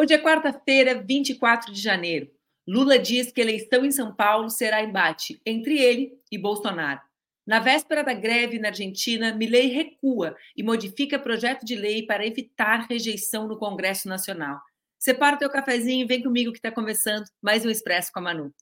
Hoje é quarta-feira, 24 de janeiro. Lula diz que eleição em São Paulo será embate entre ele e Bolsonaro. Na véspera da greve na Argentina, Milei recua e modifica projeto de lei para evitar rejeição no Congresso Nacional. Separa o teu cafezinho e vem comigo que está começando mais um Expresso com a Manu.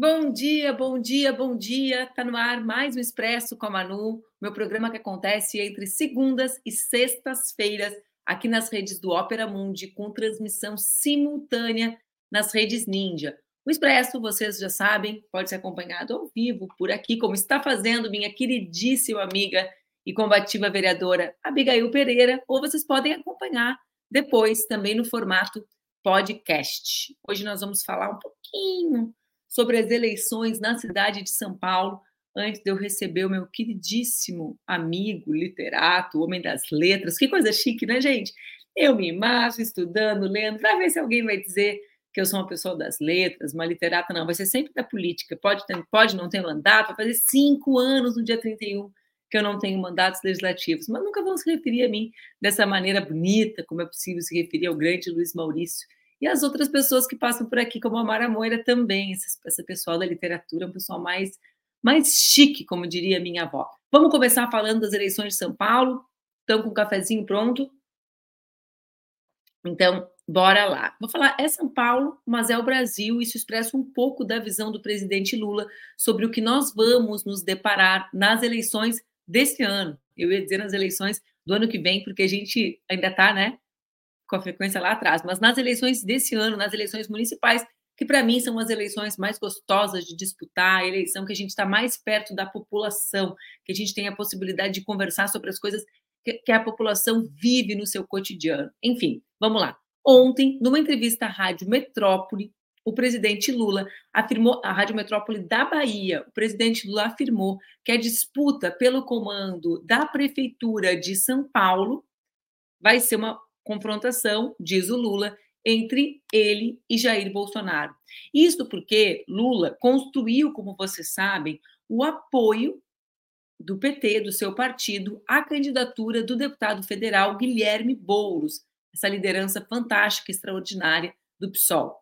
Bom dia, bom dia, bom dia. Tá no ar mais um Expresso com a Manu, meu programa que acontece entre segundas e sextas-feiras aqui nas redes do Ópera Mundi, com transmissão simultânea nas redes Ninja. O Expresso, vocês já sabem, pode ser acompanhado ao vivo por aqui, como está fazendo minha queridíssima amiga e combativa vereadora Abigail Pereira, ou vocês podem acompanhar depois também no formato podcast. Hoje nós vamos falar um pouquinho sobre as eleições na cidade de São Paulo, antes de eu receber o meu queridíssimo amigo, literato, homem das letras. Que coisa chique, né, gente? Eu me mato estudando, lendo, para ver se alguém vai dizer que eu sou uma pessoa das letras, uma literata, não, vai ser sempre da política. Pode, ter, pode não ter mandato, vai fazer cinco anos no dia 31 que eu não tenho mandatos legislativos, mas nunca vão se referir a mim dessa maneira bonita, como é possível se referir ao grande Luiz Maurício e as outras pessoas que passam por aqui, como a Mara Moira também, esse, pessoal da literatura, um pessoal mais, mais chique, como diria minha avó. Vamos começar falando das eleições de São Paulo. Estão com o cafezinho pronto? Então, bora lá. Vou falar, é São Paulo, mas é o Brasil. Isso expressa um pouco da visão do presidente Lula sobre o que nós vamos nos deparar nas eleições desse ano. Eu ia dizer nas eleições do ano que vem, porque a gente ainda está, né, com a frequência lá atrás, mas nas eleições desse ano, nas eleições municipais, que para mim são as eleições mais gostosas de disputar, a eleição que a gente está mais perto da população, que a gente tem a possibilidade de conversar sobre as coisas que, a população vive no seu cotidiano. Enfim, vamos lá. Ontem, numa entrevista à Rádio Metrópole, o presidente Lula afirmou, a Rádio Metrópole da Bahia, o presidente Lula afirmou que a disputa pelo comando da Prefeitura de São Paulo vai ser uma confrontação, diz o Lula, entre ele e Jair Bolsonaro. Isso porque Lula construiu, como vocês sabem, o apoio do PT, do seu partido, à candidatura do deputado federal Guilherme Boulos, essa liderança fantástica, extraordinária do PSOL.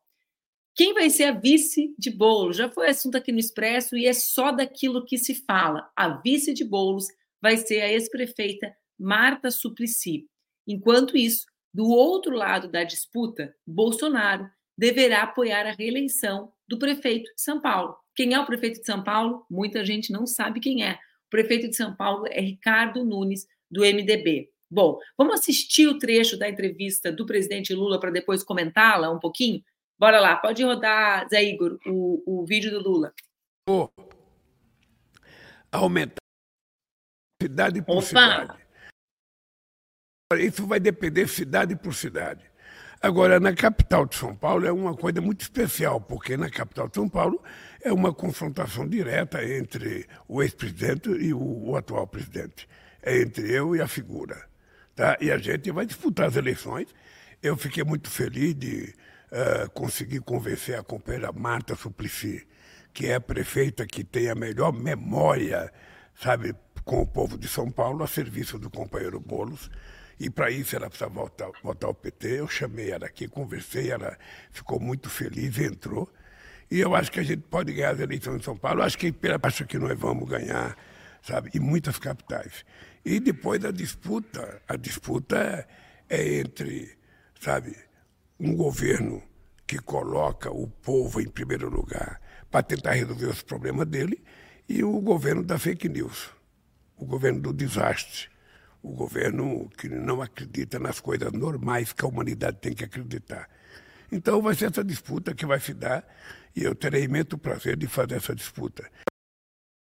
Quem vai ser a vice de Boulos? Já foi assunto aqui no Expresso e é só daquilo que se fala. A vice de Boulos vai ser a ex-prefeita Marta Suplicy. Enquanto isso, do outro lado da disputa, Bolsonaro deverá apoiar a reeleição do prefeito de São Paulo. Quem é o prefeito de São Paulo? Muita gente não sabe quem é. O prefeito de São Paulo é Ricardo Nunes, do MDB. Bom, vamos assistir o trecho da entrevista do presidente Lula para depois comentá-la um pouquinho? Bora lá, pode rodar, Zé Igor, o, o vídeo do Lula. Oh, aumentar cidade por Opa. cidade. Isso vai depender cidade por cidade. Agora, na capital de São Paulo é uma coisa muito especial, porque na capital de São Paulo é uma confrontação direta entre o ex-presidente e o, o, atual presidente. É entre eu e a figura. Tá? E a gente vai disputar as eleições. Eu fiquei muito feliz de uh, conseguir convencer a companheira Marta Suplicy, que é a prefeita que tem a melhor memória, sabe, com o povo de São Paulo, a serviço do companheiro Bolos e para isso ela precisava votar, votar ao PT. Eu chamei ela aqui, conversei, ela ficou muito feliz, entrou. E eu acho que a gente pode ganhar as eleições em São Paulo. Acho que acho que nós vamos ganhar, sabe, em muitas capitais. E depois a disputa, a disputa é entre, sabe, um governo que coloca o povo em primeiro lugar para tentar resolver os problemas dele e o governo da fake news, o governo do desastre o governo que não acredita nas coisas normais que a humanidade tem que acreditar. Então vai ser essa disputa que vai se dar e eu terei imenso prazer de fazer essa disputa.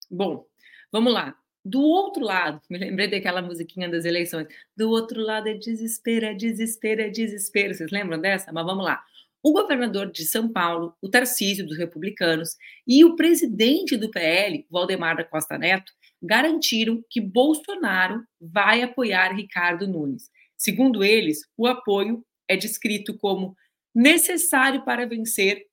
Bom, vamos lá. Do outro lado, me lembrei daquela musiquinha das eleições. Do outro lado é desespero, é desespero, é desespero. Vocês lembram dessa? Mas vamos lá. O governador de São Paulo, o Tarcísio dos Republicanos, e o presidente do PL, Valdemar da Costa Neto, garantiram que Bolsonaro vai apoiar Ricardo Nunes. Segundo eles, o apoio é descrito como necessário para vencer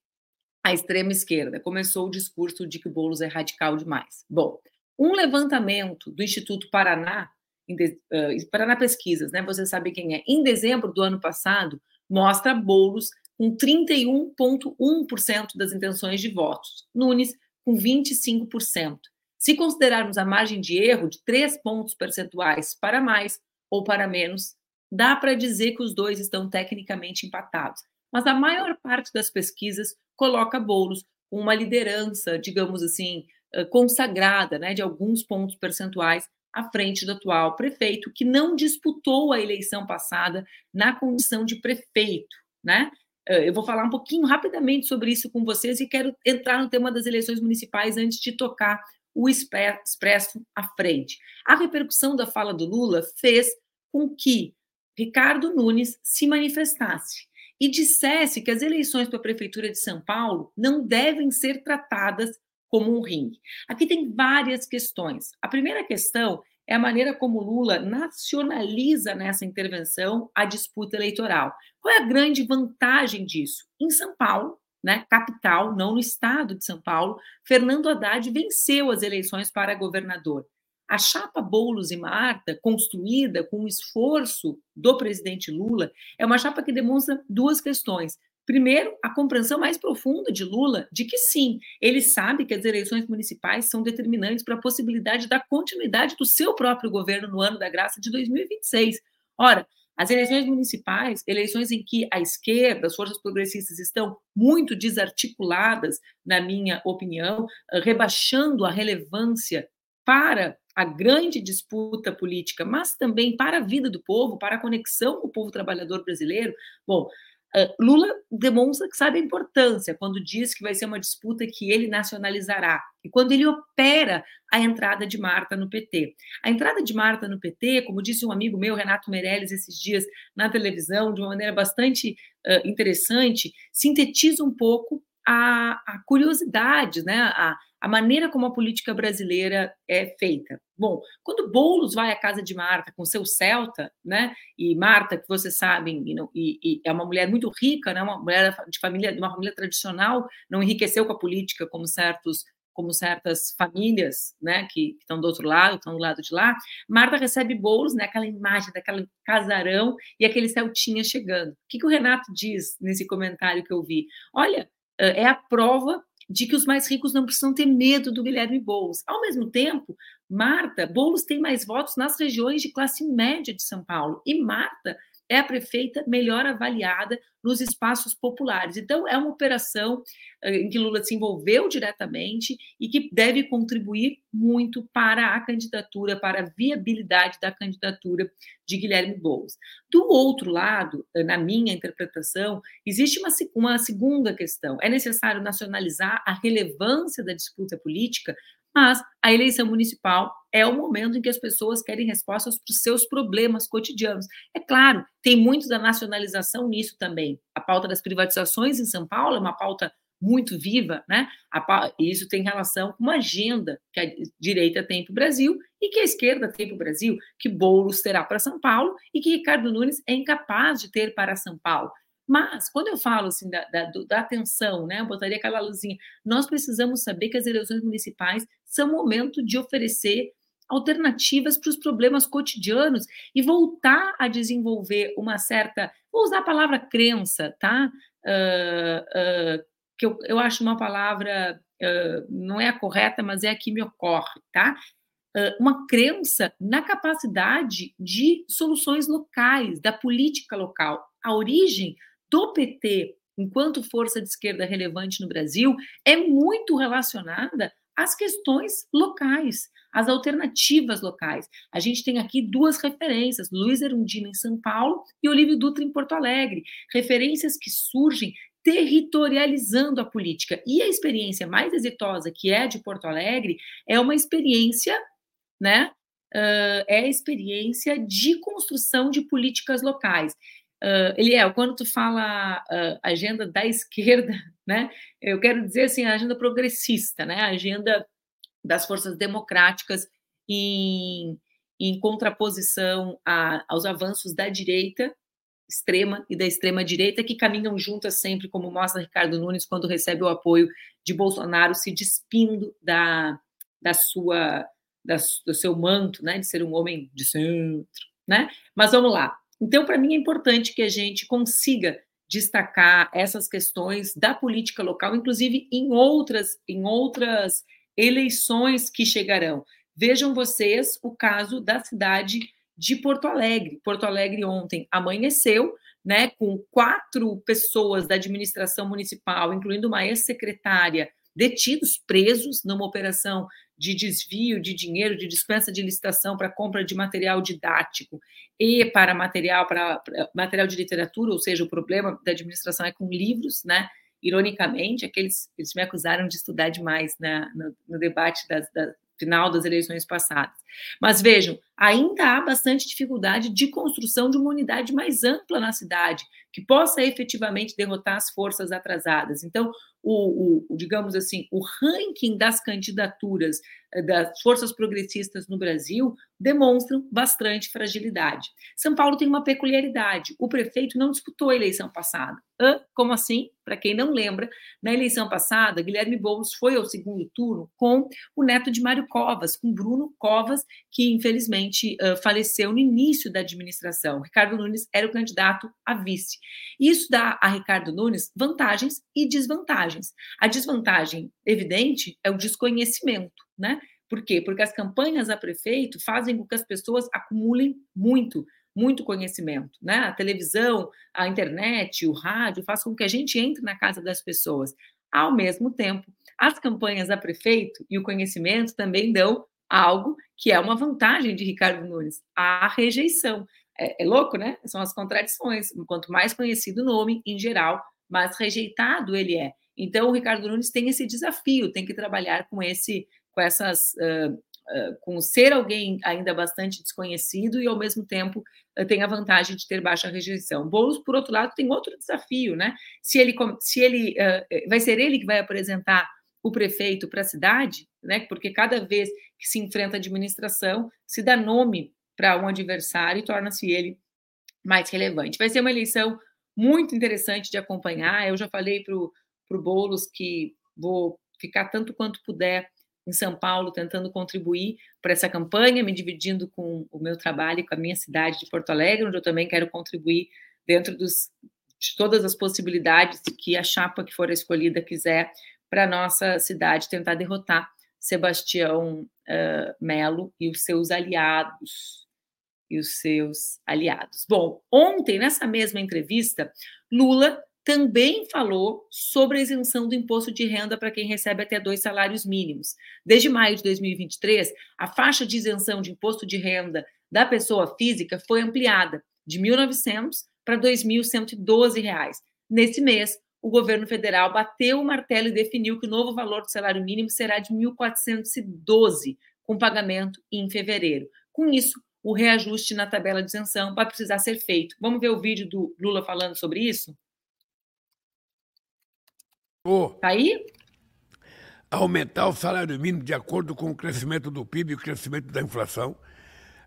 a extrema esquerda. Começou o discurso de que Boulos é radical demais. Bom, um levantamento do Instituto Paraná, de, uh, Paraná Pesquisas, né? Você sabe quem é? Em dezembro do ano passado, mostra Boulos com 31,1% das intenções de votos, Nunes com 25%. Se considerarmos a margem de erro de 3 pontos percentuais para mais ou para menos, dá para dizer que os dois estão tecnicamente empatados. Mas a maior parte das pesquisas coloca Boulos com uma liderança, digamos assim, consagrada, né, de alguns pontos percentuais à frente do atual prefeito, que não disputou a eleição passada na condição de prefeito, né? Eu vou falar um pouquinho rapidamente sobre isso com vocês e quero entrar no tema das eleições municipais antes de tocar o expresso à frente. A repercussão da fala do Lula fez com que Ricardo Nunes se manifestasse e dissesse que as eleições para a Prefeitura de São Paulo não devem ser tratadas como um ringue. Aqui tem várias questões. A primeira questão é a maneira como Lula nacionaliza nessa intervenção a disputa eleitoral. Qual é a grande vantagem disso? Em São Paulo, né, capital, não no estado de São Paulo, Fernando Haddad venceu as eleições para governador. A chapa Boulos e Marta, construída com o esforço do presidente Lula, é uma chapa que demonstra duas questões. Primeiro, a compreensão mais profunda de Lula de que sim, ele sabe que as eleições municipais são determinantes para a possibilidade da continuidade do seu próprio governo no ano da graça de 2026. Ora, as eleições municipais, eleições em que a esquerda, as forças progressistas estão muito desarticuladas, na minha opinião, rebaixando a relevância para a grande disputa política, mas também para a vida do povo, para a conexão com o povo trabalhador brasileiro. Bom, Lula demonstra que sabe a importância quando diz que vai ser uma disputa que ele nacionalizará e quando ele opera a entrada de Marta no PT. A entrada de Marta no PT, como disse um amigo meu, Renato Meirelles, esses dias na televisão, de uma maneira bastante uh, interessante, sintetiza um pouco a, a curiosidade, né, a, a maneira como a política brasileira é feita. Bom, quando Boulos vai à casa de Marta com seu Celta, né? E Marta, que vocês sabem, e, e, e é uma mulher muito rica, né? Uma mulher de família, de uma família tradicional, não enriqueceu com a política como certos como certas famílias, né, que, estão do outro lado, estão do lado de lá, Marta recebe bolos, né, aquela imagem daquele casarão e aquele Celtinha chegando. O que, que o Renato diz nesse comentário que eu vi? Olha, é a prova de que os mais ricos não precisam ter medo do Guilherme Boulos. Ao mesmo tempo, Marta, Boulos tem mais votos nas regiões de classe média de São Paulo. E Marta é a prefeita melhor avaliada nos espaços populares. Então, é uma operação eh, em que Lula se envolveu diretamente e que deve contribuir muito para a candidatura, para a viabilidade da candidatura de Guilherme Boulos. Do outro lado, eh, na minha interpretação, existe uma, uma segunda questão. É necessário nacionalizar a relevância da disputa política mas a eleição municipal é o momento em que as pessoas querem respostas para os seus problemas cotidianos. É claro, tem muito da nacionalização nisso também. A pauta das privatizações em São Paulo é uma pauta muito viva, né? E isso tem relação com uma agenda que a direita tem para o Brasil e que a esquerda tem para o Brasil, que Boulos terá para São Paulo e que Ricardo Nunes é incapaz de ter para São Paulo. Mas, quando eu falo assim da, da, da, atenção, né, eu botaria aquela luzinha, nós precisamos saber que as eleições municipais são momento de oferecer alternativas para os problemas cotidianos e voltar a desenvolver uma certa, vou usar a palavra crença, tá? Uh, uh, que eu, eu acho uma palavra, uh, não é a correta, mas é a que me ocorre, tá? uma crença na capacidade de soluções locais, da política local. A origem do PT enquanto força de esquerda relevante no Brasil é muito relacionada às questões locais, às alternativas locais. A gente tem aqui duas referências, Luiz Erundina em São Paulo e Olívio Dutra em Porto Alegre, referências que surgem territorializando a política. E a experiência mais exitosa, que é de Porto Alegre, é uma experiência, né? Uh, é a experiência de construção de políticas locais. Uh, Eliel, quando tu fala uh, agenda da esquerda, né, eu quero dizer assim, a agenda progressista, né, a agenda das forças democráticas em, em contraposição a, aos avanços da direita, extrema e da extrema direita que caminham juntas sempre, como mostra Ricardo Nunes quando recebe o apoio de Bolsonaro, se despindo da, da sua da, do seu manto, né, de ser um homem de centro, né? Mas vamos lá. Então, para mim é importante que a gente consiga destacar essas questões da política local, inclusive em outras em outras eleições que chegarão. Vejam vocês o caso da cidade de Porto Alegre. Porto Alegre ontem amanheceu, né, com quatro pessoas da administração municipal, incluindo uma ex-secretária, detidos, presos numa operação de desvio de dinheiro, de dispensa de licitação para compra de material didático e para material para, material de literatura, ou seja, o problema da administração é com livros, né? Ironicamente, aqueles eles me acusaram de estudar demais né, no, no debate das, das, final das eleições passadas. Mas vejam, ainda há bastante dificuldade de construção de uma unidade mais ampla na cidade, que possa efetivamente derrotar as forças atrasadas. Então, o, o, digamos assim, o ranking das candidaturas das forças progressistas no Brasil demonstram bastante fragilidade. São Paulo tem uma peculiaridade: o prefeito não disputou a eleição passada. Hã? Como assim? Para quem não lembra, na eleição passada, Guilherme Boulos foi ao segundo turno com o neto de Mário Covas, com Bruno Covas, que infelizmente faleceu no início da administração. Ricardo Nunes era o candidato a vice. Isso dá a Ricardo Nunes vantagens e desvantagens. A desvantagem evidente é o desconhecimento, né? Por quê? Porque as campanhas a prefeito fazem com que as pessoas acumulem muito, muito conhecimento, né? A televisão, a internet, o rádio faz com que a gente entre na casa das pessoas. Ao mesmo tempo, as campanhas a prefeito e o conhecimento também dão algo que é uma vantagem de Ricardo Nunes, a rejeição. É, é louco, né? São as contradições. Quanto mais conhecido o nome, em geral, mais rejeitado ele é. Então, o Ricardo Nunes tem esse desafio, tem que trabalhar com esse, com essas, uh, uh, com ser alguém ainda bastante desconhecido e ao mesmo tempo uh, tem a vantagem de ter baixa rejeição. Boulos, por outro lado, tem outro desafio, né? Se ele, se ele, vai ser ele que vai apresentar o prefeito para a cidade, né? Porque cada vez que se enfrenta a administração, se dá nome para um adversário e torna-se ele mais relevante. Vai ser uma eleição muito interessante de acompanhar. Eu já falei para o Boulos que vou ficar tanto quanto puder em São Paulo, tentando contribuir para essa campanha, me dividindo com o meu trabalho com a minha cidade de Porto Alegre, onde eu também quero contribuir dentro dos, de todas as possibilidades que a chapa que for escolhida quiser para a nossa cidade tentar derrotar Sebastião uh, Melo e os seus aliados e os seus aliados. Bom, ontem, nessa mesma entrevista, Lula também falou sobre a isenção do imposto de renda para quem recebe até dois salários mínimos. Desde maio de 2023, a faixa de isenção de imposto de renda da pessoa física foi ampliada de R$ 1.900 para R$ 2.112. Nesse mês, o governo federal bateu o martelo e definiu que o novo valor do salário mínimo será de 1.412, com pagamento em fevereiro. Com isso, o reajuste na tabela de isenção vai precisar ser feito. Vamos ver o vídeo do Lula falando sobre isso? Oh, tá aí? Aumentar o salário mínimo de acordo com o crescimento do PIB e o crescimento da inflação.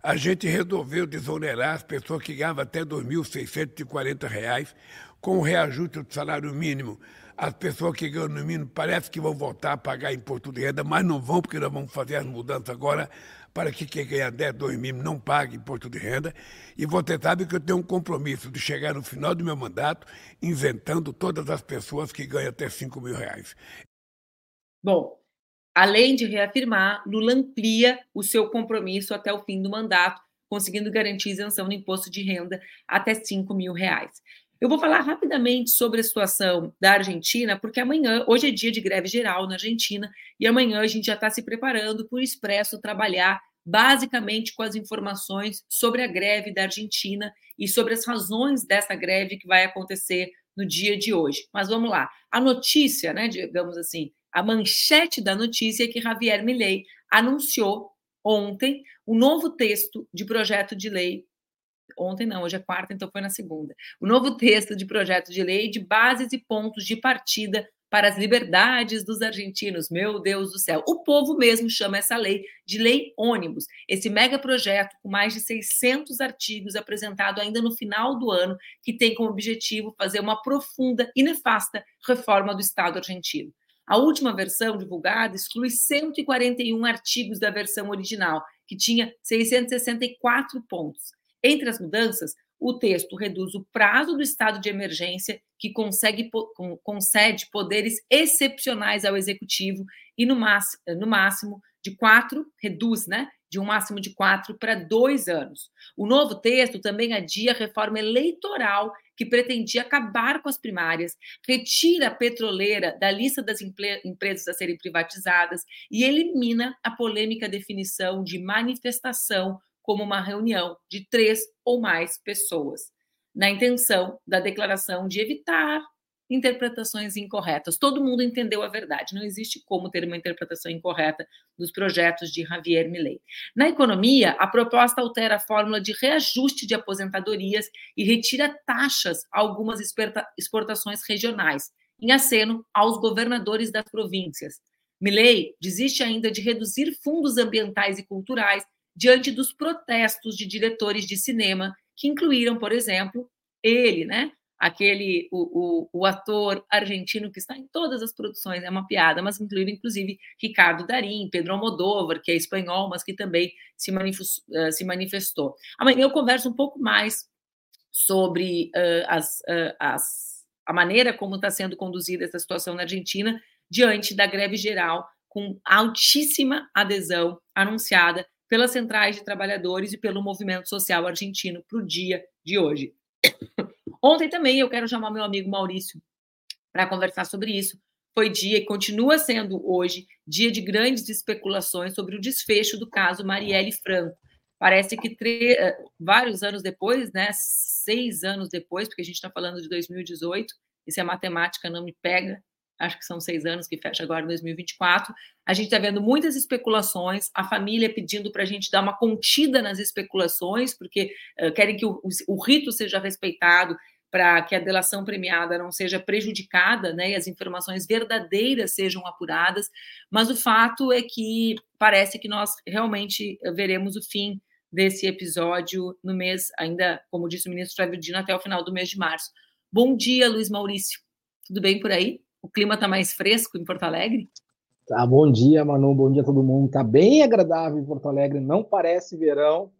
A gente resolveu desonerar as pessoas que ganhavam até R$ 2.640 com o reajuste do salário mínimo. As pessoas que ganham no mínimo parece que vão voltar a pagar imposto de renda, mas não vão, porque nós vamos fazer as mudanças agora para que quem ganha 10, 2 mil não pague imposto de renda. E você sabe que eu tenho um compromisso de chegar no final do meu mandato isentando todas as pessoas que ganham até 5 mil reais. Bom, além de reafirmar, Lula amplia o seu compromisso até o fim do mandato, conseguindo garantir isenção no imposto de renda até 5 mil reais. Eu vou falar rapidamente sobre a situação da Argentina, porque amanhã, hoje é dia de greve geral na Argentina, e amanhã a gente já está se preparando para o Expresso trabalhar basicamente com as informações sobre a greve da Argentina e sobre as razões dessa greve que vai acontecer no dia de hoje. Mas vamos lá. A notícia, né, digamos assim, a manchete da notícia é que Javier Milei anunciou ontem um novo texto de projeto de lei ontem não, hoje é quarta, então foi na segunda. O novo texto de projeto de lei de bases e pontos de partida para as liberdades dos argentinos. Meu Deus do céu. O povo mesmo chama essa lei de Lei Ônibus. Esse mega projeto, com mais de 600 artigos, apresentado ainda no final do ano, que tem como objetivo fazer uma profunda e nefasta reforma do Estado argentino. A última versão divulgada exclui 141 artigos da versão original, que tinha 664 pontos. Entre as mudanças, o texto reduz o prazo do estado de emergência, que consegue, concede poderes excepcionais ao executivo, e no máximo, no máximo de quatro, reduz, né? De um máximo de quatro para dois anos. O novo texto também adia a reforma eleitoral que pretendia acabar com as primárias, retira a petroleira da lista das empresas a serem privatizadas e elimina a polêmica definição de manifestação como uma reunião de três ou mais pessoas, na intenção da declaração de evitar interpretações incorretas. Todo mundo entendeu a verdade, não existe como ter uma interpretação incorreta dos projetos de Javier Milei. Na economia, a proposta altera a fórmula de reajuste de aposentadorias e retira taxas a algumas exportações regionais, em aceno aos governadores das províncias. Milei desiste ainda de reduzir fundos ambientais e culturais diante dos protestos de diretores de cinema, que incluíram, por exemplo, ele, né? Aquele, o, o, o, ator argentino que está em todas as produções, é uma piada, mas incluíram, inclusive, Ricardo Darim, Pedro Almodóvar, que é espanhol, mas que também se, manifestou. Uh, se manifestou. Amanhã eu converso um pouco mais sobre uh, as, uh, as, a maneira como está sendo conduzida essa situação na Argentina diante da greve geral, com altíssima adesão anunciada pelas centrais de trabalhadores e pelo movimento social argentino para o dia de hoje. Ontem também eu quero chamar meu amigo Maurício para conversar sobre isso. Foi dia e continua sendo hoje dia de grandes especulações sobre o desfecho do caso Marielle Franco. Parece que eh, vários anos depois, né, seis anos depois, porque a gente está falando de 2018, e se a matemática não me pega, acho que são seis anos que fecha agora em 2024. A gente está vendo muitas especulações, a família pedindo para a gente dar uma contida nas especulações, porque uh, querem que o, o, rito seja respeitado para que a delação premiada não seja prejudicada, né, e as informações verdadeiras sejam apuradas. Mas o fato é que parece que nós realmente veremos o fim desse episódio no mês, ainda, como disse o ministro Flávio Dino, até o final do mês de março. Bom dia, Luiz Maurício. Tudo bem por aí? O clima está mais fresco em Porto Alegre? Tá, bom dia, Manu, bom dia a todo mundo. Está bem agradável em Porto Alegre, não parece verão.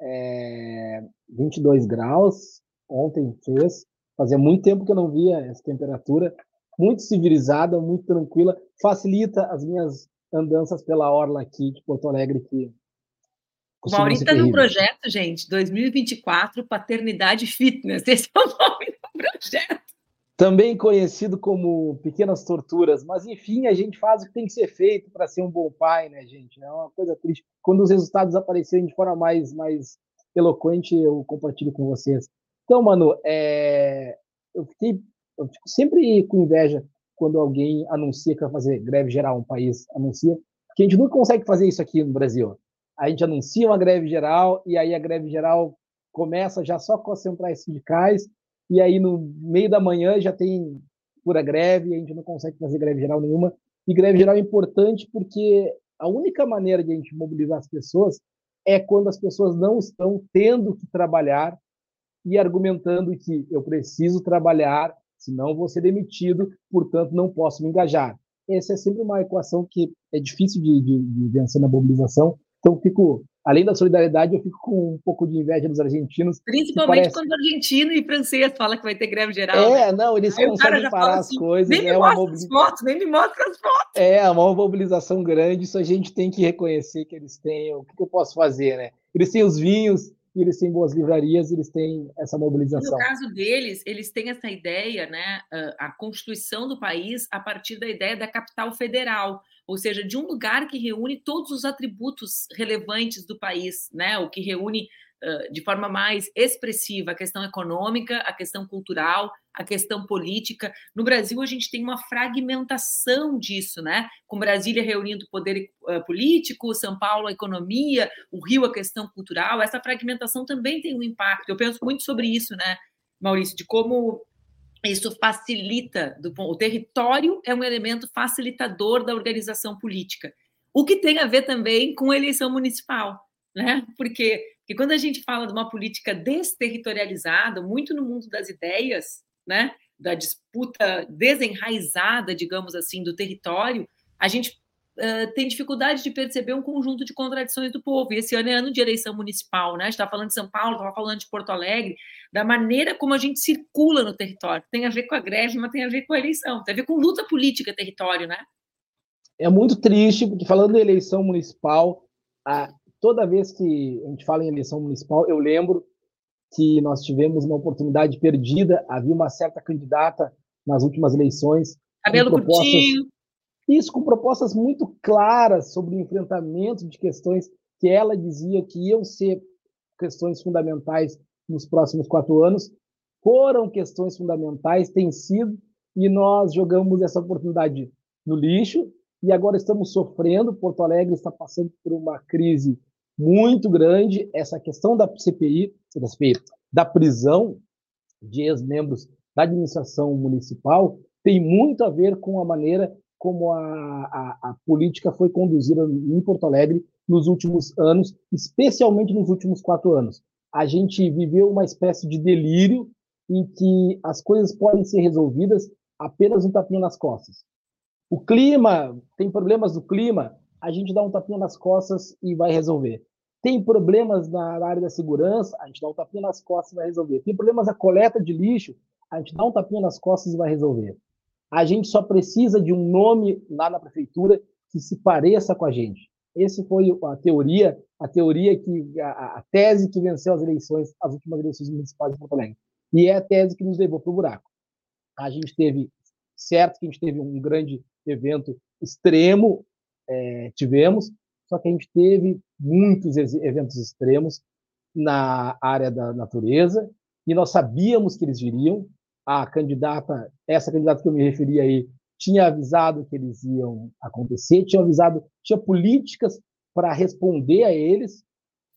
É 22 graus, ontem fez. Fazia muito tempo que eu não via essa temperatura. Muito civilizada, muito tranquila. Facilita as minhas andanças pela orla aqui de Porto Alegre, que o Maurício está no projeto, gente, 2024, Paternidade Fitness. Esse é o nome do projeto também conhecido como pequenas torturas, mas enfim, a gente faz o que tem que ser feito para ser um bom pai, né, gente? É uma coisa triste. Quando os resultados aparecerem de forma mais, mais eloquente, eu compartilho com vocês. Então, mano, é... eu, fiquei, eu fico sempre com inveja quando alguém anuncia que vai fazer greve geral, um país anuncia, porque a gente nunca consegue fazer isso aqui no Brasil. A gente anuncia uma greve geral e aí a greve geral começa já só com as centrais sindicais e aí no meio da manhã já tem pura greve, a gente não consegue fazer greve geral nenhuma. E greve geral é importante porque a única maneira de a gente mobilizar as pessoas é quando as pessoas não estão tendo que trabalhar e argumentando que eu preciso trabalhar, senão vou ser demitido, portanto não posso me engajar. Essa é sempre uma equação que é difícil de, de, de vencer na mobilização. Então, fico além da solidariedade, eu fico com um pouco de inveja dos argentinos. Principalmente parece... quando argentino e francês fala que vai ter greve geral. É, né? não, eles Aí conseguem parar assim, as coisas. Nem me é mostra as fotos, nem me mostra as fotos. É, uma mobilização grande, isso a gente tem que reconhecer que eles têm. O que, que eu posso fazer, né? Eles têm os vinhos, eles têm boas livrarias, eles têm essa mobilização. no caso deles, eles têm essa ideia, né, a constituição do país a partir da ideia da capital federal, ou seja, de um lugar que reúne todos os atributos relevantes do país, né, o que reúne de forma mais expressiva a questão econômica, a questão cultural, a questão política. No Brasil, a gente tem uma fragmentação disso, né? Com Brasília reunindo o poder político, São Paulo a economia, o Rio a questão cultural. Essa fragmentação também tem um impacto. Eu penso muito sobre isso, né, Maurício, de como isso facilita, do, o território é um elemento facilitador da organização política. O que tem a ver também com a eleição municipal, né? Porque, porque quando a gente fala de uma política desterritorializada, muito no mundo das ideias, né? Da disputa desenraizada, digamos assim, do território, a gente uh, tem dificuldade de perceber um conjunto de contradições do povo. E esse ano é ano de eleição municipal, né? A gente está falando de São Paulo, estava falando de Porto Alegre, da maneira como a gente circula no território. Tem a ver com a greve, mas tem a ver com a eleição, tem a ver com luta política território, né? É muito triste, porque falando de eleição municipal, a, toda vez que a gente fala em eleição municipal, eu lembro que nós tivemos uma oportunidade perdida. Havia uma certa candidata nas últimas eleições. Cabelo curtinho. Isso com propostas muito claras sobre o enfrentamento de questões que ela dizia que iam ser questões fundamentais nos próximos quatro anos. Foram questões fundamentais, tem sido, e nós jogamos essa oportunidade no lixo e agora estamos sofrendo. Porto Alegre está passando por uma crise muito grande. Essa questão da CPI, da, CPI, da prisão de ex-membros da administração municipal tem muito a ver com a maneira como a, a, a, política foi conduzida em Porto Alegre nos últimos anos, especialmente nos últimos quatro anos. A gente viveu uma espécie de delírio em que as coisas podem ser resolvidas apenas um tapinha nas costas. O clima, tem problemas do clima, a gente dá um tapinha nas costas e vai resolver. Tem problemas na área da segurança, a gente dá um tapinha nas costas e vai resolver. Tem problemas na coleta de lixo, a gente dá um tapinha nas costas e vai resolver. A gente só precisa de um nome lá na prefeitura que se pareça com a gente. Esse foi a teoria, a teoria que a, a tese que venceu as eleições, as últimas eleições municipais de Porto Alegre. E é a tese que nos levou para o buraco. A gente teve, certo que a gente teve um grande evento extremo, é, tivemos, só que a gente teve muitos eventos extremos na área da natureza e nós sabíamos que eles viriam, a candidata, essa candidata que eu me referi aí, tinha avisado que eles iam acontecer, tinha avisado, tinha políticas para responder a eles,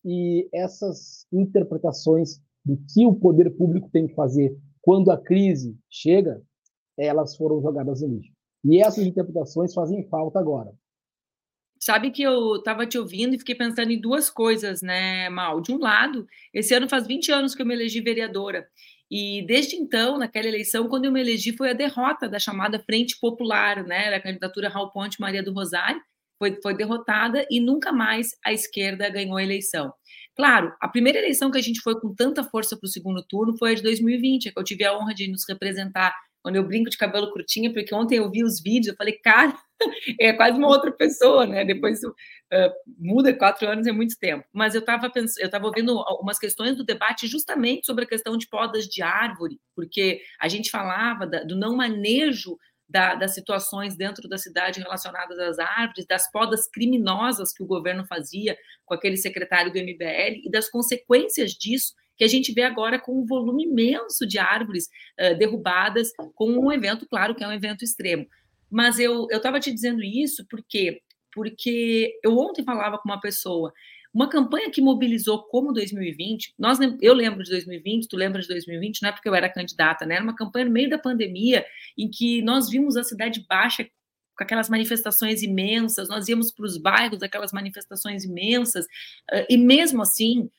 e essas interpretações do que o poder público tem que fazer quando a crise chega, elas foram jogadas no lixo. E essas interpretações fazem falta agora. Sabe que eu estava te ouvindo e fiquei pensando em duas coisas, né, Mal? De um lado, esse ano faz 20 anos que eu me elegi vereadora. E desde então, naquela eleição, quando eu me elegi, foi a derrota da chamada Frente Popular, né, da candidatura Raul Ponte Maria do Rosário, foi, foi derrotada e nunca mais a esquerda ganhou a eleição. Claro, a primeira eleição que a gente foi com tanta força para o segundo turno foi a de 2020, que eu tive a honra de nos representar quando eu brinco de cabelo curtinho, porque ontem eu vi os vídeos, eu falei, cara, é quase uma outra pessoa, né? Depois uh, muda quatro anos é muito tempo. Mas eu estava pensando, eu estava ouvindo algumas questões do debate justamente sobre a questão de podas de árvore, porque a gente falava da, do não manejo da, das situações dentro da cidade relacionadas às árvores, das podas criminosas que o governo fazia com aquele secretário do MBL e das consequências disso que a gente vê agora com um volume imenso de árvores uh, derrubadas, com um evento, claro, que é um evento extremo. Mas eu estava te dizendo isso porque, porque eu ontem falava com uma pessoa, uma campanha que mobilizou como 2020, nós, eu lembro de 2020, tu lembra de 2020, não é porque eu era candidata, né? Era uma campanha no meio da pandemia em que nós vimos a cidade baixa com aquelas manifestações imensas, nós íamos para os bairros, aquelas manifestações imensas, e mesmo assim,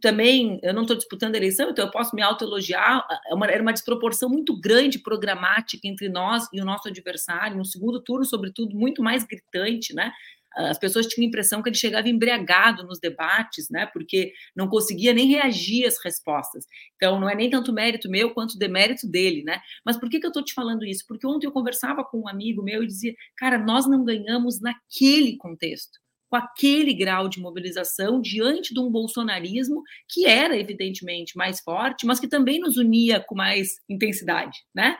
também, eu não estou disputando a eleição, então eu posso me autoelogiar, é era uma desproporção muito grande programática entre nós e o nosso adversário, no segundo turno, sobretudo, muito mais gritante, né? As pessoas tinham a impressão que ele chegava embriagado nos debates, né? Porque não conseguia nem reagir às respostas. Então, não é nem tanto mérito meu quanto demérito dele, né? Mas por que, que eu estou te falando isso? Porque ontem eu conversava com um amigo meu e dizia, cara, nós não ganhamos naquele contexto com aquele grau de mobilização diante de um bolsonarismo que era evidentemente mais forte, mas que também nos unia com mais intensidade, né?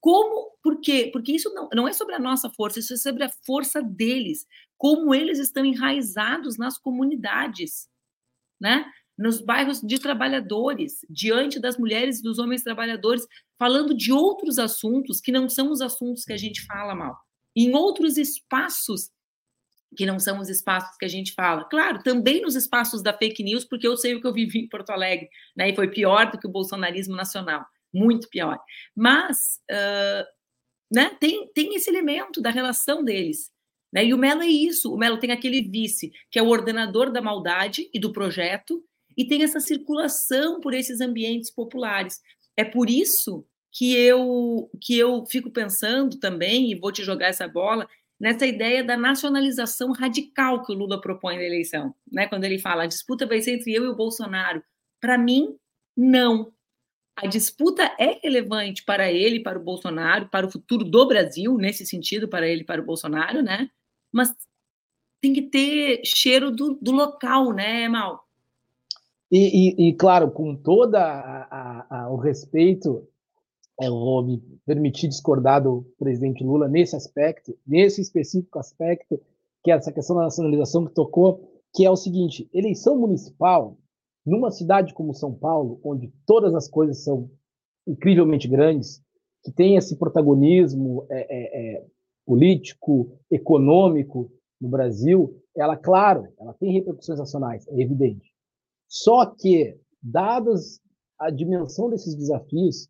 Como, por quê? Porque isso não, não é sobre a nossa força, isso é sobre a força deles, como eles estão enraizados nas comunidades, né? Nos bairros de trabalhadores, diante das mulheres e dos homens trabalhadores, falando de outros assuntos que não são os assuntos que a gente fala mal. Em outros espaços que não são os espaços que a gente fala. Claro, também nos espaços da fake news, porque eu sei o que eu vivi em Porto Alegre, né? E foi pior do que o bolsonarismo nacional. muito pior. Mas uh, né, tem, tem esse elemento da relação deles. Né? E o Melo é isso. O Melo tem aquele vice, que é o ordenador da maldade e do projeto, e tem essa circulação por esses ambientes populares. É por isso que eu que eu fico pensando também, e vou te jogar essa bola, nessa ideia da nacionalização radical que o Lula propõe na eleição, né? Quando ele fala a disputa vai ser entre eu e o Bolsonaro. Para mim, não. A disputa é relevante para ele, para o Bolsonaro, para o futuro do Brasil, nesse sentido, para ele, para o Bolsonaro, né? Mas tem que ter cheiro do, do local, né, Mal? E, e, e, claro, com todo o respeito, eu vou me permitir discordar do presidente Lula nesse aspecto, nesse específico aspecto, que é essa questão da nacionalização que tocou, que é o seguinte: eleição municipal, numa cidade como São Paulo, onde todas as coisas são incrivelmente grandes, que tem esse protagonismo é, é, é, político, econômico no Brasil, ela, claro, ela tem repercussões nacionais, é evidente. Só que, dadas a dimensão desses desafios,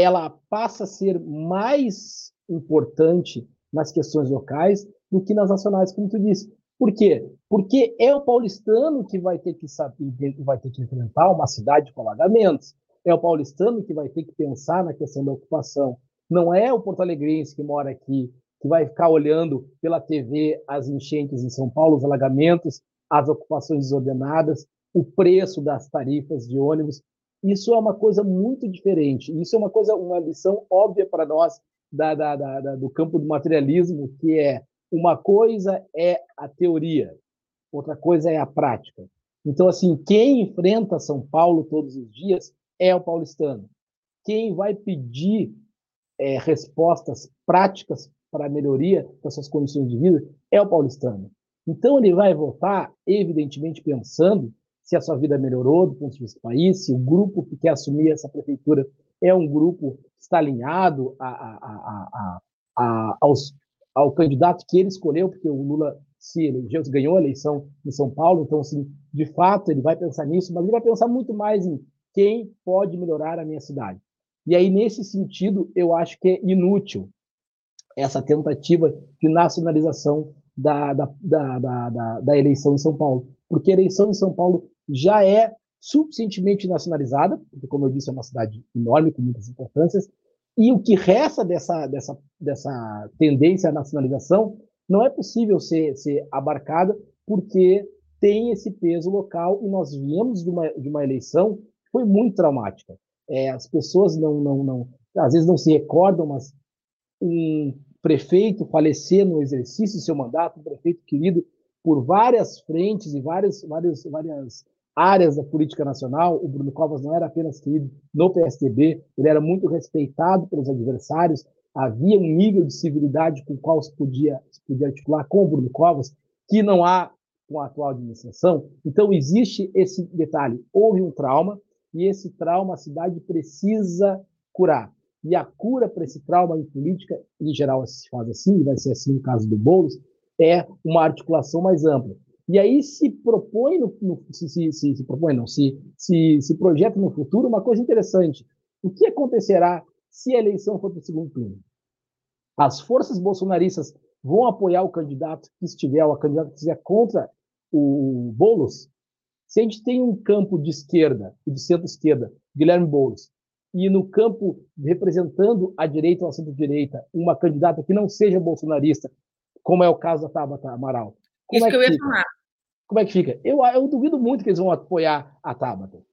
ela passa a ser mais importante nas questões locais do que nas nacionais, como tu disse. Por quê? Porque é o paulistano que vai ter que saber, vai ter que enfrentar uma cidade com alagamentos. É o paulistano que vai ter que pensar na questão da ocupação. Não é o porto-alegrense que mora aqui que vai ficar olhando pela TV as enchentes em São Paulo, os alagamentos, as ocupações desordenadas, o preço das tarifas de ônibus. Isso é uma coisa muito diferente. Isso é uma coisa, uma lição óbvia para nós da, da, da, do campo do materialismo, que é uma coisa é a teoria, outra coisa é a prática. Então, assim, quem enfrenta São Paulo todos os dias é o paulistano. Quem vai pedir é, respostas práticas para a melhoria das suas condições de vida é o paulistano. Então, ele vai votar, evidentemente, pensando se a sua vida melhorou do ponto de vista do país, se o grupo que quer assumir essa prefeitura é um grupo que está alinhado a, a, a, aos, ao candidato que ele escolheu, porque o Lula se elegeu, ganhou a eleição em São Paulo, então, assim, de fato, ele vai pensar nisso, mas ele vai pensar muito mais em quem pode melhorar a minha cidade. E aí, nesse sentido, eu acho que é inútil essa tentativa de nacionalização da, da, da, da, da eleição em São Paulo, porque a eleição em São Paulo já é suficientemente nacionalizada, porque, como eu disse, é uma cidade enorme, com muitas importâncias, e o que resta dessa, dessa, dessa tendência à nacionalização não é possível ser, ser abarcada, porque tem esse peso local, e nós viemos de uma, de uma eleição que foi muito traumática. É, as pessoas não, não, não, às vezes não se recordam, mas um prefeito falecer no exercício do seu mandato, um prefeito querido por várias frentes e várias, várias, várias áreas da política nacional. O Bruno Covas não era apenas querido no PSDB, ele era muito respeitado pelos adversários. Havia um nível de civilidade com o qual se podia, se podia articular com o Bruno Covas, que não há com a atual administração. Então, existe esse detalhe: houve um trauma, e esse trauma a cidade precisa curar. E a cura para esse trauma em política, em geral, se faz assim, vai ser assim no caso do Boulos, é uma articulação mais ampla. E aí se propõe, no, no se, se, se, se, propõe não, se, se, se projeta no futuro uma coisa interessante. O que acontecerá se a eleição for para o segundo turno? As forças bolsonaristas vão apoiar o candidato que estiver, ou a candidata que estiver contra o Boulos? Se a gente tem um campo de esquerda e de centro-esquerda, Guilherme Boulos, e no campo representando a direita ou a centro-direita, uma candidata que não seja bolsonarista, como é o caso da Tabata Amaral. Isso é que, eu ia falar. Como é que fica? Eu, eu duvido muito que eles vão apoiar a Tabata.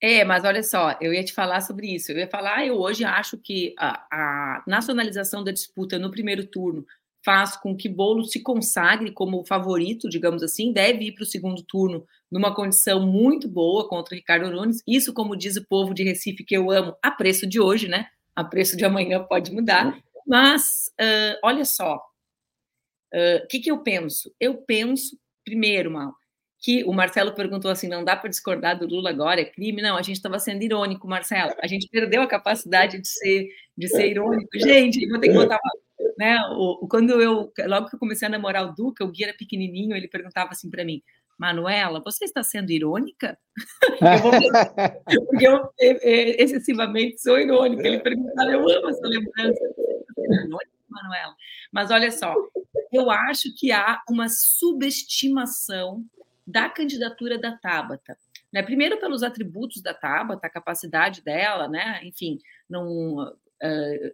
É, mas olha só, eu ia te falar sobre isso. Eu ia falar, eu hoje acho que a, a nacionalização da disputa no primeiro turno faz com que Bolo se consagre como favorito, digamos assim, deve ir para o segundo turno numa condição muito boa contra Ricardo Nunes. Isso, como diz o povo de Recife, que eu amo, a preço de hoje, né? A preço de amanhã pode mudar. Mas, uh, olha só, o uh, que, que eu penso? Eu penso Primeiro, Mal, que o Marcelo perguntou assim: não dá para discordar do Lula agora, é crime? Não, a gente estava sendo irônico, Marcelo. A gente perdeu a capacidade de ser, de ser irônico. Gente, vou ter que botar uma, né? O, quando eu, logo que eu comecei a namorar o Duca, o Gui era pequenininho, ele perguntava assim para mim: Manuela, você está sendo irônica? eu vou... Porque eu excessivamente sou irônica. Ele perguntaram, eu amo essa lembrança. Manuela. Mas olha só, eu acho que há uma subestimação da candidatura da Tabata. Né? Primeiro pelos atributos da Tabata, a capacidade dela, né? enfim, não, uh,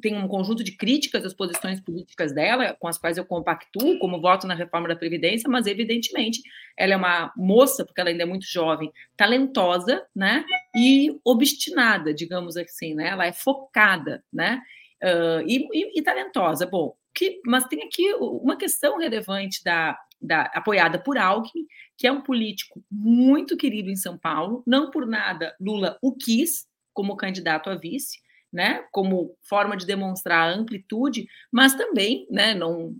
tem um conjunto de críticas às posições políticas dela, com as quais eu compactuo, como voto na reforma da Previdência, mas, evidentemente, ela é uma moça, porque ela ainda é muito jovem, talentosa, né, e obstinada, digamos assim, né, ela é focada, né, uh, e, e, e, talentosa. Bom, que, mas tem aqui uma questão relevante da, da, apoiada por Alckmin, que é um político muito querido em São Paulo, não por nada Lula o quis como candidato a vice, né, como forma de demonstrar a amplitude, mas também, né, não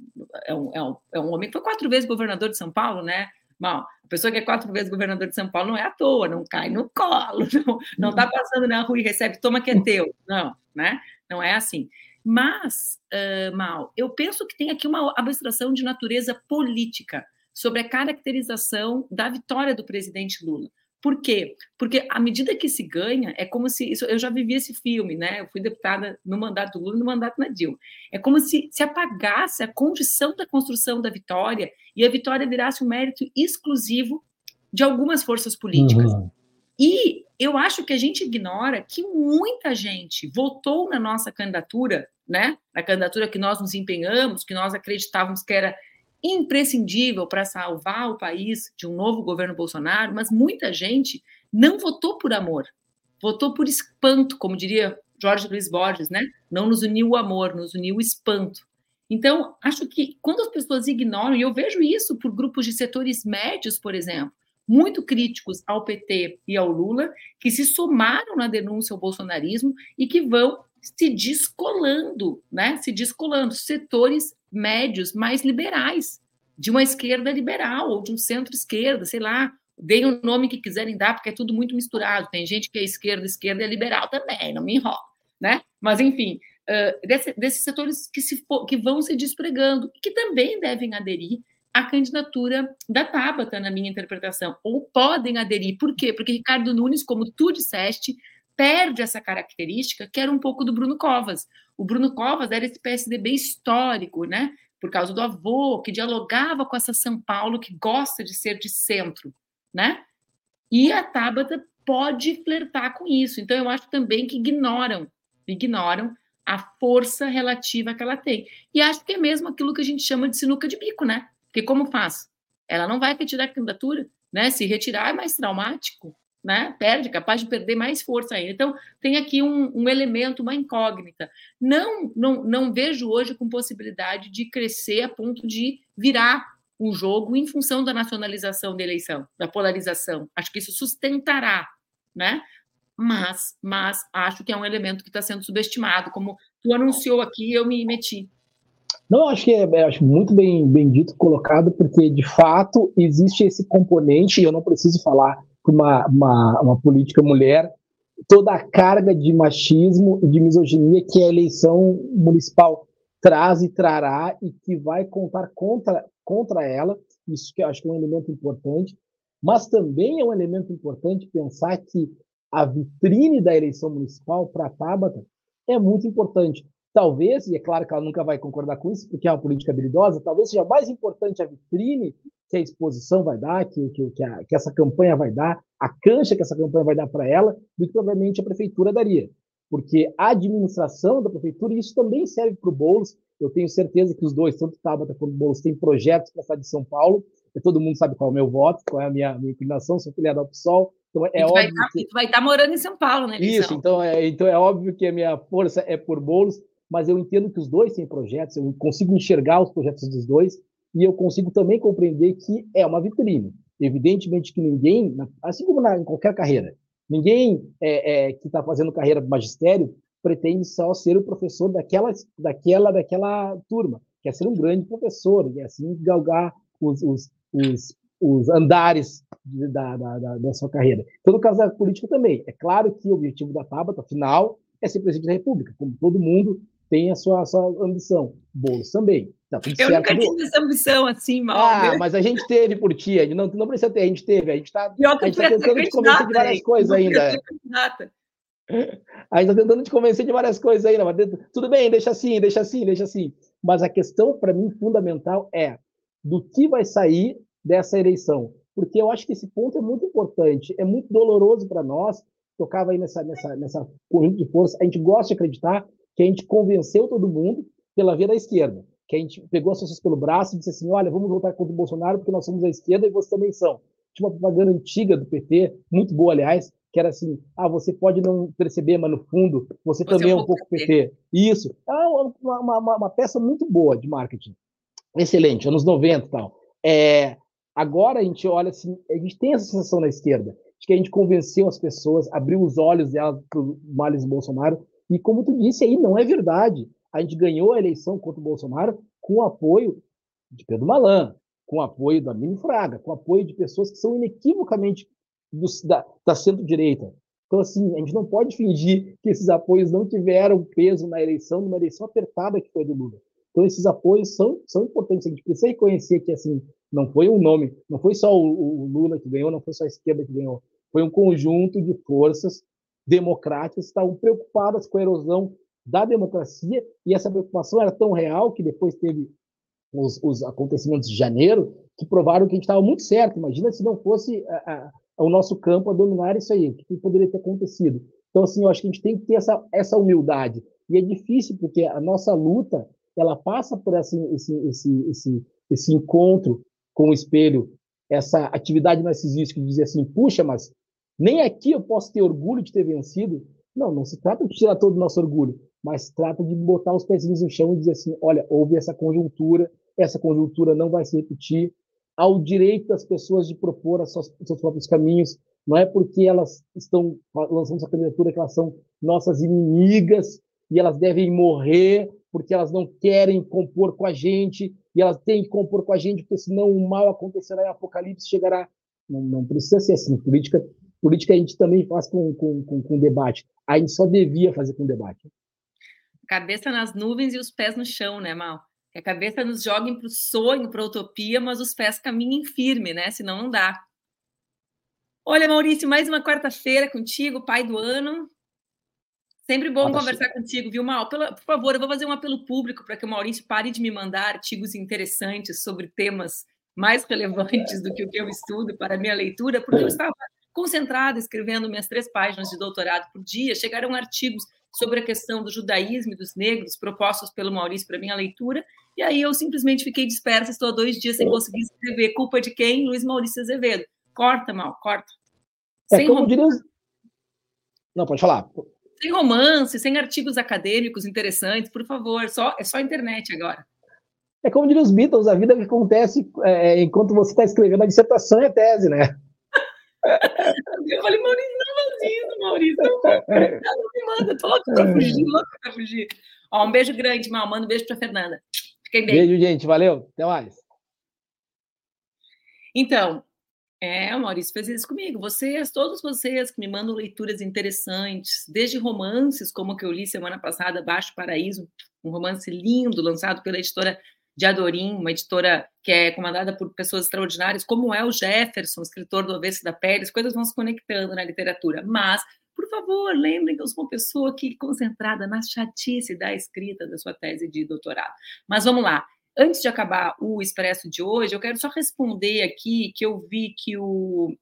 é um, é um, é um homem que foi quatro vezes governador de São Paulo, né, Bom, a pessoa que é quatro vezes governador de São Paulo não é à toa, não cai no colo, não está passando na rua e recebe, toma que é teu. Não, né? Não é assim. Mas, uh, Mal, eu penso que tem aqui uma abstração de natureza política sobre a caracterização da vitória do presidente Lula. Por quê? Porque à medida que se ganha, é como se. Isso, eu já vivi esse filme, né? Eu fui deputada no mandato do Lula e no mandato da Dilma. É como se se apagasse a condição da construção da vitória e a vitória virasse um mérito exclusivo de algumas forças políticas. Uhum. E eu acho que a gente ignora que muita gente votou na nossa candidatura, né? Na candidatura que nós nos empenhamos, que nós acreditávamos que era imprescindível para salvar o país de um novo governo Bolsonaro, mas muita gente não votou por amor, votou por espanto, como diria Jorge Luiz Borges, né? Não nos uniu o amor, nos uniu o espanto. Então, acho que quando as pessoas ignoram, e eu vejo isso por grupos de setores médios, por exemplo, muito críticos ao PT e ao Lula, que se somaram na denúncia ao bolsonarismo e que vão se descolando, né? Se descolando setores médios mais liberais, de uma esquerda liberal ou de um centro-esquerda, sei lá, deem o nome que quiserem dar, porque é tudo muito misturado. Tem gente que é esquerda, esquerda é liberal também, não me enrola, né? Mas, enfim, uh, desse, desses setores que, se que vão se despregando que também devem aderir à candidatura da Tabata, na minha interpretação, ou podem aderir. Por quê? Porque Ricardo Nunes, como tu disseste, perde essa característica que era um pouco do Bruno Covas. O Bruno Covas era esse PSDB histórico, né? Por causa do avô, que dialogava com essa São Paulo que gosta de ser de centro, né? E a Tabata pode flertar com isso. Então, eu acho também que ignoram, ignoram a força relativa que ela tem. E acho que é mesmo aquilo que a gente chama de sinuca de bico, né? Porque como faz? Ela não vai retirar a candidatura, né? Se retirar é mais traumático, né? Perde, capaz de perder mais força ainda. Então, tem aqui um, um, elemento, uma incógnita. Não, não, não vejo hoje com possibilidade de crescer a ponto de virar o jogo em função da nacionalização da eleição, da polarização. Acho que isso sustentará, né? Mas, mas acho que é um elemento que está sendo subestimado, como tu anunciou aqui, eu me meti. Não, acho que é, é, acho muito bem, bem dito, colocado, porque de fato existe esse componente, e eu não preciso falar uma, uma, uma política mulher, toda a carga de machismo e de misoginia que a eleição municipal traz e trará e que vai contar contra, contra ela, isso que eu acho que é um elemento importante, mas também é um elemento importante pensar que a vitrine da eleição municipal para a Tabata é muito importante. Talvez, e é claro que ela nunca vai concordar com isso, porque é uma política habilidosa, talvez seja mais importante a vitrine que a exposição vai dar, que, que, que, a, que essa campanha vai dar, a cancha que essa campanha vai dar para ela, do que provavelmente a prefeitura daria. Porque a administração da prefeitura, e isso também serve para o Boulos, eu tenho certeza que os dois, tanto o Tabata quanto o Boulos, têm projetos para cidade de São Paulo, e todo mundo sabe qual é o meu voto, qual é a minha, minha inclinação, sou filiado ao PSOL, então é óbvio vai tá, que... vai estar tá morando em São Paulo, né, Isso, então é, então é óbvio que a minha força é por Boulos, mas eu entendo que os dois têm projetos, eu consigo enxergar os projetos dos dois, e eu consigo também compreender que é uma vitrine. Evidentemente que ninguém, assim como na, em qualquer carreira, ninguém é, é, que está fazendo carreira de magistério pretende só ser o professor daquela, daquela, daquela turma, quer ser um grande professor, e assim galgar os, os, os, os andares da, da, da, sua carreira. Então, no caso da política também, é claro que o objetivo da Tabata, afinal, é ser presidente da República, como todo mundo tem a sua, a sua ambição. Boulos também. Tá eu certo. nunca tive essa ambição assim, mal. Ah, mas a gente teve por ti, a gente não, não precisa ter, a gente teve, a gente está tá tentando te convencer de várias coisas ainda. A gente está tentando te convencer de várias coisas ainda, mas tudo bem, deixa assim, deixa assim, deixa assim. Mas a questão, para mim, fundamental é do que vai sair dessa eleição. Porque eu acho que esse ponto é muito importante, é muito doloroso para nós, tocava aí nessa, nessa, nessa conjunto de força, a gente gosta de acreditar que a gente convenceu todo mundo pela via da esquerda que a gente pegou as pessoas pelo braço e disse assim: olha, vamos votar contra o Bolsonaro porque nós somos a esquerda e vocês também são. Tinha uma propaganda antiga do PT, muito boa, aliás, que era assim: ah, você pode não perceber, mas no fundo você, você também é um, pouco PT. PT. Isso. É uma, uma, uma, peça muito boa de marketing. Excelente, anos 90 e tal. É, agora a gente olha assim: a gente tem essa sensação na esquerda de que a gente convenceu as pessoas, abriu os olhos delas para o males Bolsonaro. E como tu disse aí, não é verdade a gente ganhou a eleição contra o Bolsonaro com o apoio de Pedro Malan, com o apoio da Mini Fraga, com o apoio de pessoas que são inequivocamente do, da, da centro-direita. Então, assim, a gente não pode fingir que esses apoios não tiveram peso na eleição, numa eleição apertada que foi do Lula. Então, esses apoios são, são importantes. A gente precisa reconhecer que, assim, não foi um nome, não foi só o, o Lula que ganhou, não foi só a esquerda que ganhou. Foi um conjunto de forças democráticas que estavam preocupadas com a erosão da democracia, e essa preocupação era tão real que depois teve os, os acontecimentos de janeiro que provaram que a gente estava muito certo. Imagina se não fosse a, a, o nosso campo a dominar isso aí, o que poderia ter acontecido. Então, assim, eu acho que a gente tem que ter essa, essa humildade. E é difícil, porque a nossa luta, ela passa por esse, esse, esse, esse, esse encontro com o espelho, essa atividade narcisística de dizer assim, puxa, mas nem aqui eu posso ter orgulho de ter vencido. Não, não se trata de tirar todo o nosso orgulho, mas trata de botar os pezinhos no chão e dizer assim: olha, houve essa conjuntura, essa conjuntura não vai se repetir. Há o direito das pessoas de propor os seus próprios caminhos. Não é porque elas estão lançando essa candidatura que elas são nossas inimigas e elas devem morrer porque elas não querem compor com a gente e elas têm que compor com a gente porque senão o mal acontecerá e o apocalipse chegará. Não, não precisa ser assim. Política, política a gente também faz com, com, com, com debate. A gente só devia fazer com debate cabeça nas nuvens e os pés no chão, né, Mal? Que a cabeça nos jogue para o sonho, para a utopia, mas os pés caminhem firme, né? Senão não dá. Olha, Maurício, mais uma quarta-feira contigo, pai do ano. Sempre bom conversar contigo, viu, Mal? Pela, por favor, eu vou fazer um apelo público para que o Maurício pare de me mandar artigos interessantes sobre temas mais relevantes do que o que eu estudo para a minha leitura, porque eu estava concentrada escrevendo minhas três páginas de doutorado por dia. Chegaram artigos sobre a questão do judaísmo e dos negros propostos pelo Maurício para minha leitura, e aí eu simplesmente fiquei dispersa, estou há dois dias sem conseguir escrever. Culpa de quem? Luiz Maurício Azevedo. Corta, mal, corta. É, sem como diria... Não, pode falar. Sem romance, sem artigos acadêmicos interessantes, por favor, só, é só internet agora. É como diriam os Beatles, a vida que acontece é, enquanto você está escrevendo a dissertação e a tese, né? Eu falei, Maurício, não faz isso, Maurício. Não, não me manda, tô louco pra fugir, louco pra fugir. Ó, um beijo grande, Mal. Manda um beijo pra Fernanda. Fiquem bem. Beijo, gente. Valeu. Até mais. Então, é, o Maurício fez isso comigo. Vocês, todos vocês que me mandam leituras interessantes, desde romances, como o que eu li semana passada, Baixo Paraíso, um romance lindo, lançado pela editora de Adorim, uma editora que é comandada por pessoas extraordinárias, como é o Jefferson, escritor do Avesso da Pele, as coisas vão se conectando na literatura. Mas, por favor, lembrem que eu sou uma pessoa que concentrada na chatice da escrita da sua tese de doutorado. Mas vamos lá. Antes de acabar o expresso de hoje, eu quero só responder aqui que eu vi que o,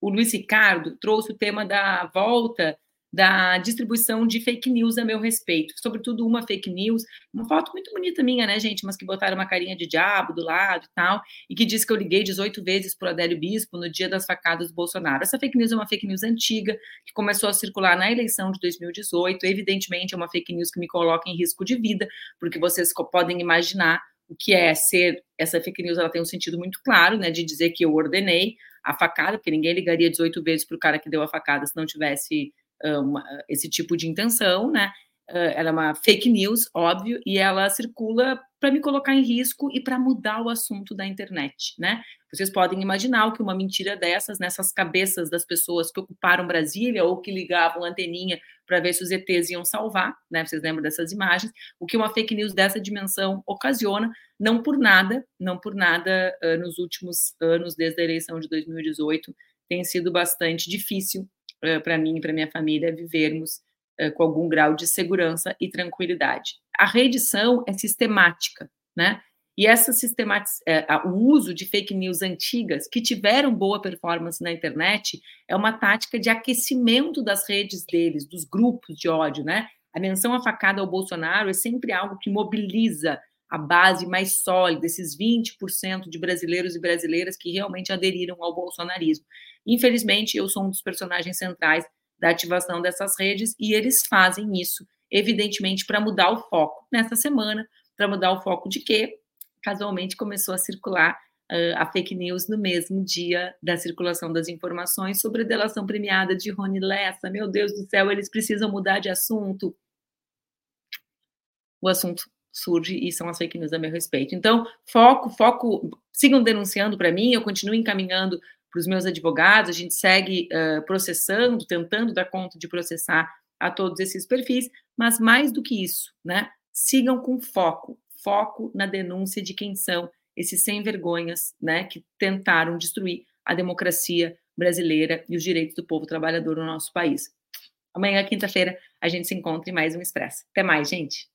o Luiz Ricardo trouxe o tema da volta da distribuição de fake news a meu respeito, sobretudo uma fake news, uma foto muito bonita minha, né, gente, mas que botaram uma carinha de diabo do lado e tal, e que diz que eu liguei 18 vezes para o Adélio Bispo no dia das facadas do Bolsonaro. Essa fake news é uma fake news antiga, que começou a circular na eleição de 2018, evidentemente é uma fake news que me coloca em risco de vida, porque vocês podem imaginar o que é ser, essa fake news ela tem um sentido muito claro, né, de dizer que eu ordenei a facada, porque ninguém ligaria 18 vezes para o cara que deu a facada se não tivesse uma, esse tipo de intenção, né? ela é uma fake news, óbvio, e ela circula para me colocar em risco e para mudar o assunto da internet, né? Vocês podem imaginar o que uma mentira dessas, nessas cabeças das pessoas que ocuparam Brasília ou que ligavam anteninha para ver se os ETs iam salvar, né? Vocês lembram dessas imagens? O que uma fake news dessa dimensão ocasiona, não por nada, não por nada, nos últimos anos, desde a eleição de 2018, tem sido bastante difícil para mim e para minha família vivermos uh, com algum grau de segurança e tranquilidade. A reedição é sistemática, né? E essa é, o uso de fake news antigas que tiveram boa performance na internet é uma tática de aquecimento das redes deles, dos grupos de ódio, né? A menção afacada ao Bolsonaro é sempre algo que mobiliza a base mais sólida, esses 20% de brasileiros e brasileiras que realmente aderiram ao bolsonarismo. Infelizmente, eu sou um dos personagens centrais da ativação dessas redes e eles fazem isso, evidentemente, para mudar o foco. Nessa semana, para mudar o foco de quê? casualmente começou a circular uh, a fake news no mesmo dia da circulação das informações sobre a delação premiada de Rony Lessa. Meu Deus do céu, eles precisam mudar de assunto. O assunto surge e são as fake news a meu respeito. Então, foco, foco, sigam denunciando para mim, eu continuo encaminhando para os meus advogados, a gente segue uh, processando, tentando dar conta de processar a todos esses perfis, mas mais do que isso, né? Sigam com foco, foco na denúncia de quem são esses sem vergonhas, né, que tentaram destruir a democracia brasileira e os direitos do povo trabalhador no nosso país. Amanhã, quinta-feira, a gente se encontra em mais um Expresso. Até mais, gente.